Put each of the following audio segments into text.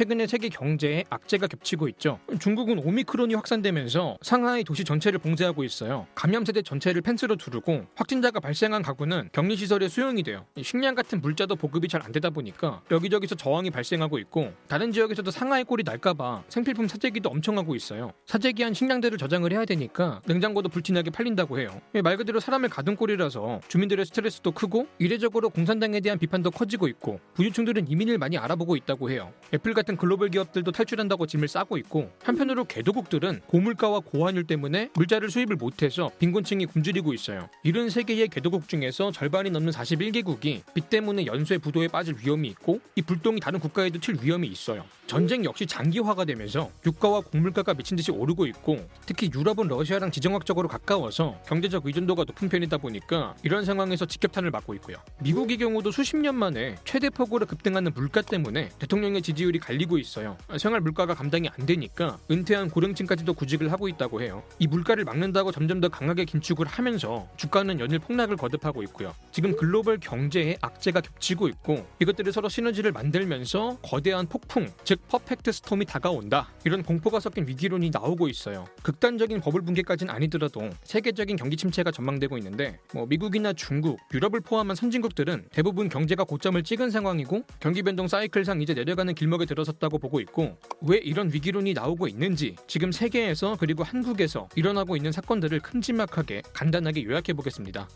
최근에 세계 경제에 악재가 겹치고 있죠. 중국은 오미크론이 확산되면서 상하이 도시 전체를 봉쇄하고 있어요. 감염 세대 전체를 펜스로 두르고 확진자가 발생한 가구는 격리 시설에 수용이 돼요. 식량 같은 물자도 보급이 잘 안 되다 보니까 여기저기서 저항이 발생하고 있고 다른 지역에서도 상하이 꼴이 날까봐 생필품 사재기도 엄청 하고 있어요. 사재기한 식량들을 저장을 해야 되니까 냉장고도 불티나게 팔린다고 해요. 말 그대로 사람을 가둔 꼴이라서 주민들의 스트레스도 크고 이례적으로 공산당에 대한 비판도 커지고 있고 부유층들은 이민을 많이 알아보고 있다고 해요. 애플 같은 글로벌 기업들도 탈출한다고 짐을 싸고 있고 한편으로 개도국들은 고물가와 고환율 때문에 물자를 수입을 못해서 빈곤층이 굶주리고 있어요. 이런 세계의 개도국 중에서 절반이 넘는 41개국이 빚 때문에 연쇄 부도에 빠질 위험이 있고 이 불똥이 다른 국가에도 튈 위험이 있어요. 전쟁 역시 장기화가 되면서 유가와 곡물가가 미친 듯이 오르고 있고 특히 유럽은 러시아랑 지정학적으로 가까워서 경제적 의존도가 높은 편이다 보니까 이런 상황에서 직격탄을 맞고 있고요. 미국의 경우도 수십 년 만에 최대 폭으로 급등하는 물가 때문에 대통령의 지지율이 갈리고 있어요. 생활 물가가 감당이 안 되니까 은퇴한 고령층까지도 구직을 하고 있다고 해요. 이 물가를 막는다고 점점 더 강하게 긴축을 하면서 주가는 연일 폭락을 거듭하고 있고요. 지금 글로벌 경제에 악재가 겹치고 있고 이것들이 서로 시너지를 만들면서 거대한 폭풍, 즉 퍼펙트 스톰이 다가온다. 이런 공포가 섞인 위기론이 나오고 있어요. 극단적인 버블 붕괴까지는 아니더라도 세계적인 경기 침체가 전망되고 있는데 뭐 미국이나 중국, 유럽을 포함한 선진국들은 대부분 경제가 고점을 찍은 상황이고 경기 변동 사이클상 이제 내려가는 길목에 들어 섰다고 보고 있고 왜 이런 위기론이 나오고 있는지 지금 세계에서 그리고 한국에서 일어나고 있는 사건들을 큼지막하게 간단하게 요약해 보겠습니다.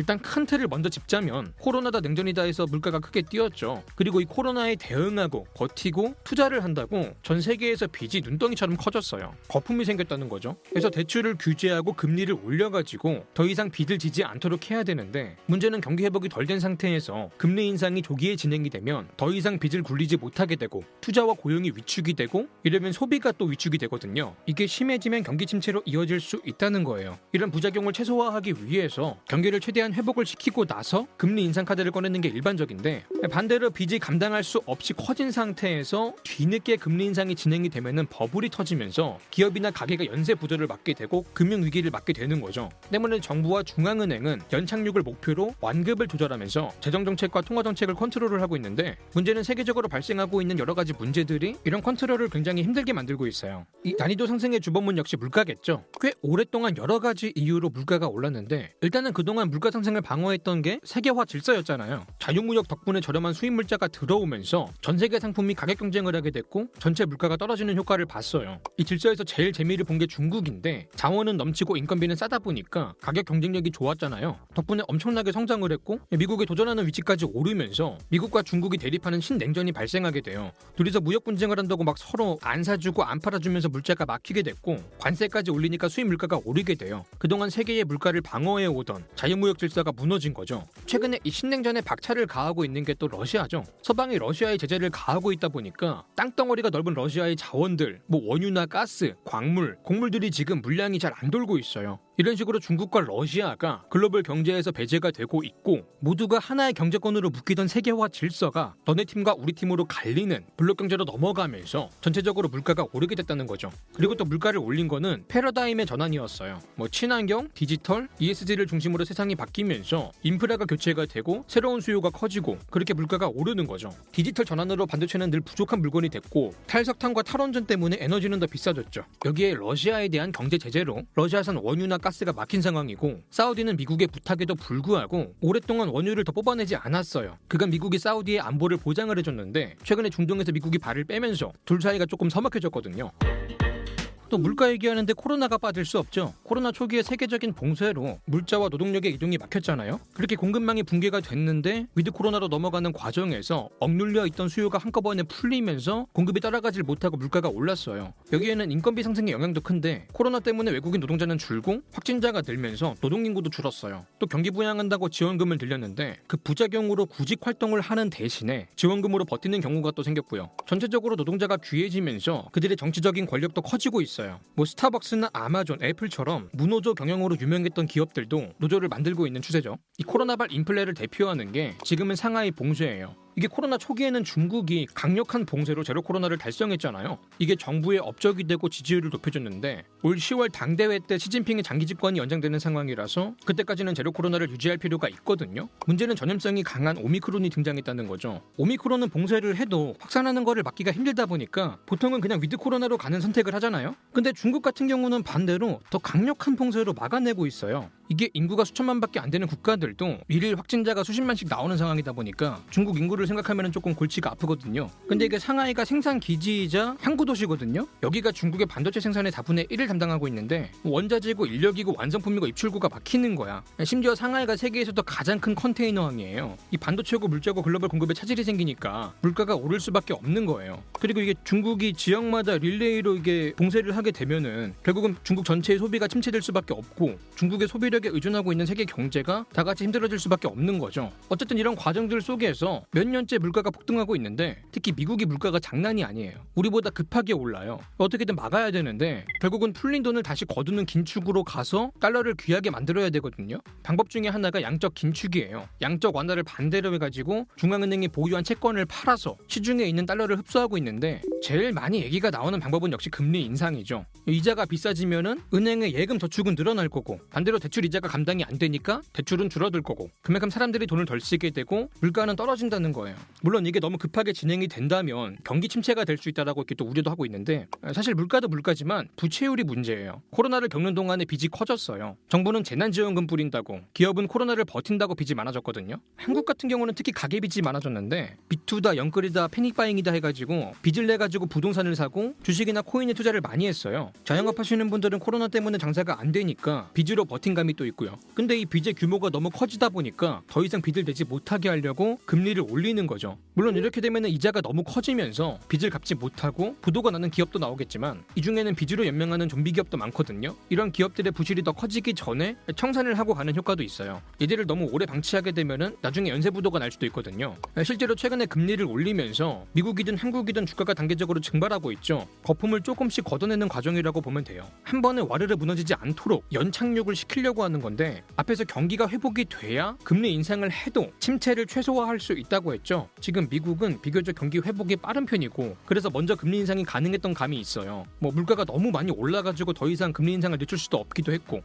일단 큰 틀을 먼저 짚자면 코로나다 냉전이다 해서 물가가 크게 뛰었죠. 그리고 이 코로나에 대응하고 버티고 투자를 한다고 전 세계에서 빚이 눈덩이처럼 커졌어요. 거품이 생겼다는 거죠. 그래서 대출을 규제하고 금리를 올려가지고 더 이상 빚을 지지 않도록 해야 되는데 문제는 경기 회복이 덜 된 상태에서 금리 인상이 조기에 진행이 되면 더 이상 빚을 굴리지 못하게 되고 투자와 고용이 위축이 되고 이러면 소비가 또 위축이 되거든요. 이게 심해지면 경기 침체로 이어질 수 있다는 거예요. 이런 부작용을 최소화하기 위해서 경기를 최대한 회복을 시키고 나서 금리 인상 카드를 꺼내는 게 일반적인데 반대로 빚이 감당할 수 없이 커진 상태에서 뒤늦게 금리 인상이 진행이 되면은 버블이 터지면서 기업이나 가계가 연쇄 부도를 맞게 되고 금융 위기를 맞게 되는 거죠. 때문에 정부와 중앙은행은 연착륙을 목표로 완급을 조절하면서 재정 정책과 통화 정책을 컨트롤을 하고 있는데 문제는 세계적으로 발생하고 있는 여러 가지 문제들이 이런 컨트롤을 굉장히 힘들게 만들고 있어요. 이 난이도 상승의 주범은 역시 물가겠죠. 꽤 오랫동안 여러 가지 이유로 물가가 올랐는데 일단은 그동안 물가 상승을 방어했던 게 세계화 질서였잖아요. 자유무역 덕분에 저렴한 수입 물자가 들어오면서 전 세계 상품이 가격 경쟁을 하게 됐고 전체 물가가 떨어지는 효과를 봤어요. 이 질서에서 제일 재미를 본 게 중국인데 자원은 넘치고 인건비는 싸다 보니까 가격 경쟁력이 좋았잖아요. 덕분에 엄청나게 성장을 했고 미국에 도전하는 위치까지 오르면서 미국과 중국이 대립하는 신냉전이 발생하게 돼요. 둘이서 무역 분쟁을 한다고 막 서로 안 사주고 안 팔아주면서 물자가 막히게 됐고 관세까지 올리니까 수입 물가가 오르게 돼요. 그동안 세계의 물가를 방어해 오던 자유무역 질 서가 무너진 거죠. 최근에 이 신냉전에 박차를 가하고 있는 게 또 러시아죠. 서방이 러시아의 제재를 가하고 있다 보니까 땅덩어리가 넓은 러시아의 자원들, 뭐 원유나 가스, 광물, 곡물들이 지금 물량이 잘 안 돌고 있어요. 이런 식으로 중국과 러시아가 글로벌 경제에서 배제가 되고 있고 모두가 하나의 경제권으로 묶이던 세계화 질서가 너네 팀과 우리 팀으로 갈리는 블록 경제로 넘어가면서 전체적으로 물가가 오르게 됐다는 거죠. 그리고 또 물가를 올린 거는 패러다임의 전환이었어요. 뭐 친환경, 디지털, ESG를 중심으로 세상이 바뀌면서 인프라가 교체가 되고 새로운 수요가 커지고 그렇게 물가가 오르는 거죠. 디지털 전환으로 반도체는 늘 부족한 물건이 됐고 탈석탄과 탈원전 때문에 에너지는 더 비싸졌죠. 여기에 러시아에 대한 경제 제재로 러시아산 원유나 가스가 막힌 상황이고 사우디는 미국의 부탁에도 불구하고 오랫동안 원유를 더 뽑아내지 않았어요. 그간 미국이 사우디의 안보를 보장을 해줬는데 최근에 중동에서 미국이 발을 빼면서 둘 사이가 조금 서먹해졌거든요. 또 물가 얘기하는데 코로나가 빠질 수 없죠. 코로나 초기에 세계적인 봉쇄로 물자와 노동력의 이동이 막혔잖아요. 그렇게 공급망이 붕괴가 됐는데 위드 코로나로 넘어가는 과정에서 억눌려 있던 수요가 한꺼번에 풀리면서 공급이 따라가질 못하고 물가가 올랐어요. 여기에는 인건비 상승의 영향도 큰데 코로나 때문에 외국인 노동자는 줄고 확진자가 늘면서 노동 인구도 줄었어요. 또 경기 부양한다고 지원금을 돌렸는데 그 부작용으로 구직 활동을 하는 대신에 지원금으로 버티는 경우가 또 생겼고요. 전체적으로 노동자가 귀해지면서 그들의 정치적인 권력도 커지고 있어요. 있어요. 뭐 스타벅스나 아마존, 애플처럼 무노조 경영으로 유명했던 기업들도 노조를 만들고 있는 추세죠. 이 코로나발 인플레를 대표하는 게 지금은 상하이 봉쇄예요. 이게 코로나 초기에는 중국이 강력한 봉쇄로 제로 코로나를 달성했잖아요. 이게 정부의 업적이 되고 지지율을 높여줬는데 올 10월 당대회 때 시진핑의 장기 집권이 연장되는 상황이라서 그때까지는 제로 코로나를 유지할 필요가 있거든요. 문제는 전염성이 강한 오미크론이 등장했다는 거죠. 오미크론은 봉쇄를 해도 확산하는 거를 막기가 힘들다 보니까 보통은 그냥 위드 코로나로 가는 선택을 하잖아요. 근데 중국 같은 경우는 반대로 더 강력한 봉쇄로 막아내고 있어요. 이게 인구가 수천만밖에 안 되는 국가들도 일일 확진자가 수십만씩 나오는 상황이다 보니까 중국 인구를 생각하면 조금 골치가 아프거든요. 근데 이게 상하이가 생산 기지이자 항구 도시거든요. 여기가 중국의 반도체 생산의 4분의 1을 담당하고 있는데 원자재고 인력이고 완성품이고 입출구가 막히는 거야. 심지어 상하이가 세계에서도 가장 큰 컨테이너항이에요. 이 반도체고 물자고 글로벌 공급에 차질이 생기니까 물가가 오를 수밖에 없는 거예요. 그리고 이게 중국이 지역마다 릴레이로 이게 봉쇄를 하게 되면은 결국은 중국 전체의 소비가 침체될 수밖에 없고 중국의 소비력 에 의존하고 있는 세계 경제가 다 같이 힘들어질 수밖에 없는 거죠. 어쨌든 이런 과정들 속에서 몇 년째 물가가 폭등하고 있는데 특히 미국이 물가가 장난이 아니에요. 우리보다 급하게 올라요. 어떻게든 막아야 되는데 결국은 풀린 돈을 다시 거두는 긴축으로 가서 달러를 귀하게 만들어야 되거든요. 방법 중에 하나가 양적 긴축이에요. 양적 완화를 반대로 해가지고 중앙은행이 보유한 채권을 팔아서 시중에 있는 달러를 흡수하고 있는데 제일 많이 얘기가 나오는 방법은 역시 금리 인상이죠. 이자가 비싸지면은 은행의 예금 저축은 늘어날 거고 반대로 대출 이자가 감당이 안 되니까 대출은 줄어들 거고 그만큼 사람들이 돈을 덜 쓰게 되고 물가는 떨어진다는 거예요. 물론 이게 너무 급하게 진행이 된다면 경기 침체가 될 수 있다라고 이렇게 또 우려도 하고 있는데 사실 물가도 물가지만 부채율이 문제예요. 코로나를 겪는 동안에 빚이 커졌어요. 정부는 재난지원금 뿌린다고 기업은 코로나를 버틴다고 빚이 많아졌거든요. 한국 같은 경우는 특히 가계 빚이 많아졌는데 비투다 영끌이다 패닉바잉이다 해가지고 빚을 내 가지고 부동산을 사고 주식이나 코인에 투자를 많이 했어요. 자영업 하시는 분들은 코로나 때문에 장사가 안 되니까 빚으로 버틴 감이 또 있고요. 근데 이 빚의 규모가 너무 커지다 보니까 더 이상 빚을 내지 못하게 하려고 금리를 올리는 거죠. 물론 이렇게 되면 이자가 너무 커지면서 빚을 갚지 못하고 부도가 나는 기업도 나오겠지만 이 중에는 빚으로 연명하는 좀비 기업도 많거든요. 이런 기업들의 부실이 더 커지기 전에 청산을 하고 가는 효과도 있어요. 이들을 너무 오래 방치하게 되면은 나중에 연쇄 부도가 날 수도 있거든요. 실제로 최근에 금리를 올리면서 미국이든 한국이든 주가가 단계적으로 증발하고 있죠. 거품을 조금씩 걷어내는 과정이라고 보면 돼요. 한 번에 와르르 무너지지 않도록 연착륙을 시키려고 하는 건데 앞에서 경기가 회복이 돼야 금리 인상을 해도 침체를 최소화할 수 있다고 했죠. 지금 미국은 비교적 경기 회복이 빠른 편이고 그래서 먼저 금리 인상이 가능했던 감이 있어요. 뭐 물가가 너무 많이 올라가지고 더 이상 금리 인상을 늦출 수도 없기도 했고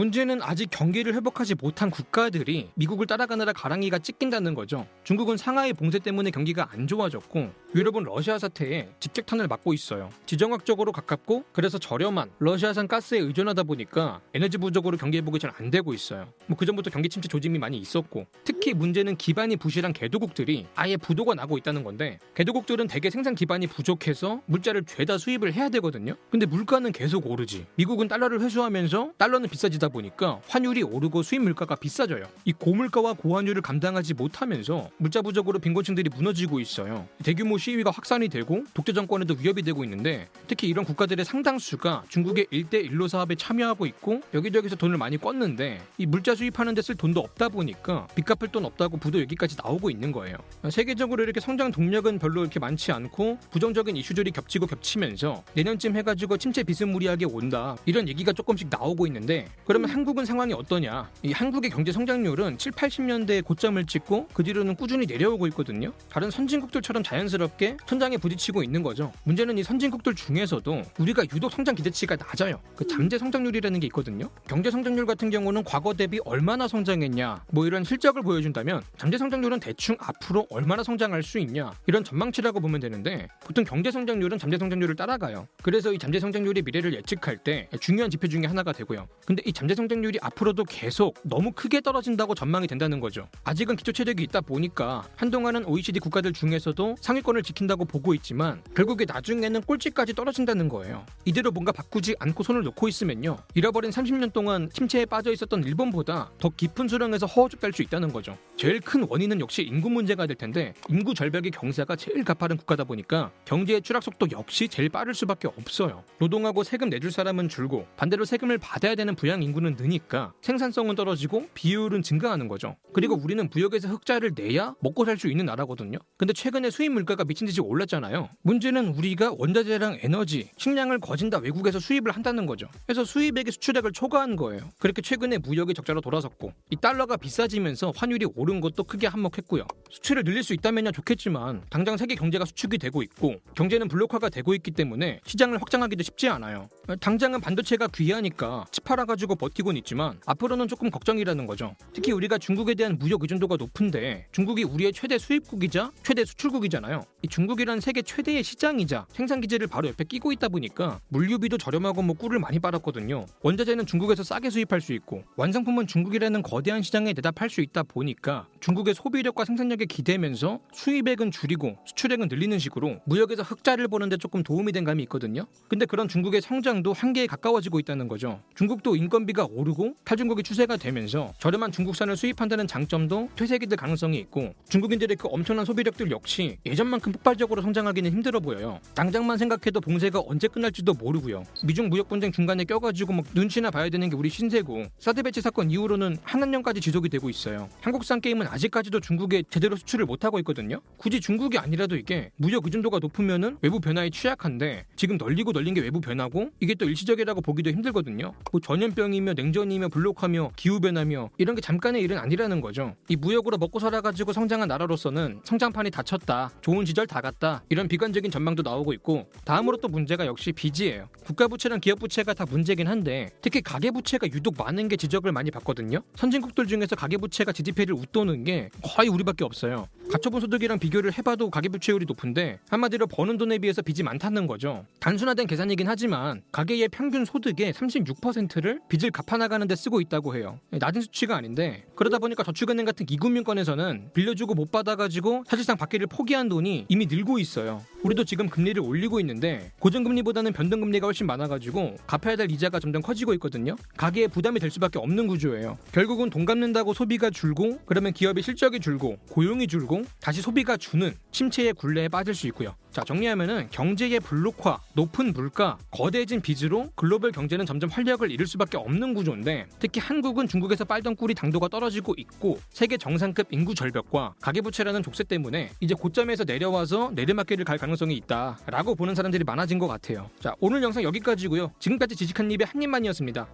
문제는 아직 경기를 회복하지 못한 국가들이 미국을 따라가느라 가랑이가 찢긴다는 거죠. 중국은 상하이 봉쇄 때문에 경기가 안 좋아졌고 유럽은 러시아 사태에 직격탄을 맞고 있어요. 지정학적으로 가깝고 그래서 저렴한 러시아산 가스에 의존하다 보니까 에너지 부족으로 경기 회복이 잘 안 되고 있어요. 뭐 그전부터 경기 침체 조짐이 많이 있었고 특히 문제는 기반이 부실한 개도국들이 아예 부도가 나고 있다는 건데 개도국들은 대개 생산 기반이 부족해서 물자를 죄다 수입을 해야 되거든요. 근데 물가는 계속 오르지. 미국은 달러를 회수하면서 달러는 비싸지다 보니까 환율이 오르고 수입 물가가 비싸져요. 이 고물가와 고환율을 감당하지 못하면서 물자 부족으로 빈곤층들이 무너지고 있어요. 대규모 시위가 확산이 되고 독재 정권에도 위협이 되고 있는데 특히 이런 국가들의 상당수가 중국의 1대1로 사업에 참여하고 있고 여기저기서 돈을 많이 껐는데 이 물자 수입하는 데 쓸 돈도 없다 보니까 빚 갚을 돈 없다고 부도 여기까지 나오고 있는 거예요. 세계적으로 이렇게 성장 동력은 별로 이렇게 많지 않고 부정적인 이슈들이 겹치고 겹치면서 내년쯤 해가지고 침체 비스무리하게 온다 이런 얘기가 조금씩 나오고 있는데 그 러면 한국은 상황이 어떠냐? 이 한국의 경제 성장률은 7, 80년대에 고점을 찍고 그 뒤로는 꾸준히 내려오고 있거든요. 다른 선진국들처럼 자연스럽게 천장에 부딪히고 있는 거죠. 문제는 이 선진국들 중에서도 우리가 유독 성장 기대치가 낮아요. 그 잠재 성장률이라는 게 있거든요. 경제 성장률 같은 경우는 과거 대비 얼마나 성장했냐, 뭐 이런 실적을 보여준다면 잠재 성장률은 대충 앞으로 얼마나 성장할 수 있냐 이런 전망치라고 보면 되는데 보통 경제 성장률은 잠재 성장률을 따라가요. 그래서 이 잠재 성장률의 미래를 예측할 때 중요한 지표 중에 하나가 되고요. 근데 이 잠재 성장률이 앞으로도 계속 너무 크게 떨어진다고 전망이 된다는 거죠. 아직은 기초 체력이 있다 보니까 한동안은 OECD 국가들 중에서도 상위권을 지킨다고 보고 있지만 결국에 나중에는 꼴찌까지 떨어진다는 거예요. 이대로 뭔가 바꾸지 않고 손을 놓고 있으면요. 잃어버린 30년 동안 침체에 빠져 있었던 일본보다 더 깊은 수렁에서 허우적될 수 있다는 거죠. 제일 큰 원인은 역시 인구 문제가 될 텐데 인구 절벽의 경사가 제일 가파른 국가다 보니까 경제의 추락 속도 역시 제일 빠를 수밖에 없어요. 노동하고 세금 내줄 사람은 줄고 반대로 세금을 받아야 되는 부양 인구는 느니까 생산성은 떨어지고 비율은 증가하는 거죠. 그리고 우리는 무역에서 흑자를 내야 먹고 살 수 있는 나라거든요. 근데 최근에 수입 물가가 미친 듯이 올랐잖아요. 문제는 우리가 원자재랑 에너지, 식량을 거진 다 외국에서 수입을 한다는 거죠. 그래서 수입액의 수출액을 초과한 거예요. 그렇게 최근에 무역이 적자로 돌아섰고 이 달러가 비싸지면서 환율이 오른 것도 크게 한몫했고요. 수출을 늘릴 수 있다면야 좋겠지만 당장 세계 경제가 수축이 되고 있고 경제는 블록화가 되고 있기 때문에 시장을 확장하기도 쉽지 않아요. 당장은 반도체가 귀하니까 칩 팔아가지고 버티곤 있지만 앞으로는 조금 걱정이라는 거죠. 특히 우리가 중국에 대한 무역 의존도가 높은데 중국이 우리의 최대 수입국이자 최대 수출국이잖아요. 이 중국이란 세계 최대의 시장이자 생산 기지를 바로 옆에 끼고 있다 보니까 물류비도 저렴하고 뭐 꿀을 많이 빨았거든요. 원자재는 중국에서 싸게 수입할 수 있고 완성품은 중국이라는 거대한 시장에 내다팔 수 있다 보니까 중국의 소비력과 생산력에 기대면서 수입액은 줄이고 수출액은 늘리는 식으로 무역에서 흑자를 보는데 조금 도움이 된 감이 있거든요. 근데 그런 중국의 성장도 한계에 가까워지고 있다는 거죠. 중국도 인건비 가 오르고 탈중국이 추세가 되면서 저렴한 중국산을 수입한다는 장점도 퇴색이 될 가능성이 있고 중국인들의 그 엄청난 소비력들 역시 예전만큼 폭발적으로 성장하기는 힘들어 보여요. 당장만 생각해도 봉쇄가 언제 끝날지도 모르고요. 미중 무역 분쟁 중간에 껴가지고 막 눈치나 봐야 되는 게 우리 신세고 사드 배치 사건 이후로는 한한년까지 지속이 되고 있어요. 한국산 게임은 아직까지도 중국에 제대로 수출을 못 하고 있거든요. 굳이 중국이 아니라도 이게 무역 의존도가 높으면은 외부 변화에 취약한데 지금 널리고 널린 게 외부 변화고 이게 또 일시적이라고 보기도 힘들거든요. 뭐 전염병이 며 냉전이며 블록하며 기후 변화며 이런 게 잠깐의 일은 아니라는 거죠. 이 무역으로 먹고 살아가지고 성장한 나라로서는 성장판이 닫혔다, 좋은 시절 다 갔다 이런 비관적인 전망도 나오고 있고 다음으로 또 문제가 역시 빚이에요. 국가 부채랑 기업 부채가 다 문제긴 한데 특히 가계 부채가 유독 많은 게 지적을 많이 받거든요. 선진국들 중에서 가계 부채가 GDP를 웃도는 게 거의 우리밖에 없어요. 가처분 소득이랑 비교를 해봐도 가계부채율이 높은데 한마디로 버는 돈에 비해서 빚이 많다는 거죠. 단순화된 계산이긴 하지만 가계의 평균 소득의 36%를 빚을 갚아나가는 데 쓰고 있다고 해요. 낮은 수치가 아닌데 그러다 보니까 저축은행 같은 이금융권에서는 빌려주고 못 받아가지고 사실상 받기를 포기한 돈이 이미 늘고 있어요. 우리도 지금 금리를 올리고 있는데 고정금리보다는 변동금리가 훨씬 많아가지고 갚아야 될 이자가 점점 커지고 있거든요. 가계에 부담이 될 수밖에 없는 구조예요. 결국은 돈 갚는다고 소비가 줄고 그러면 기업의 실적이 줄고 고용이 줄고 다시 소비가 주는 침체의 굴레에 빠질 수 있고요. 자 정리하면은 경제의 블록화, 높은 물가, 거대해진 빚으로 글로벌 경제는 점점 활력을 잃을 수밖에 없는 구조인데 특히 한국은 중국에서 빨던 꿀이 당도가 떨어지고 있고 세계 정상급 인구 절벽과 가계부채라는 족쇄 때문에 이제 고점에서 내려와서 내리막길을 갈 가능성이 있다라고 보는 사람들이 많아진 것 같아요. 자 오늘 영상 여기까지고요. 지금까지 지식한 입의 한 입만이었습니다.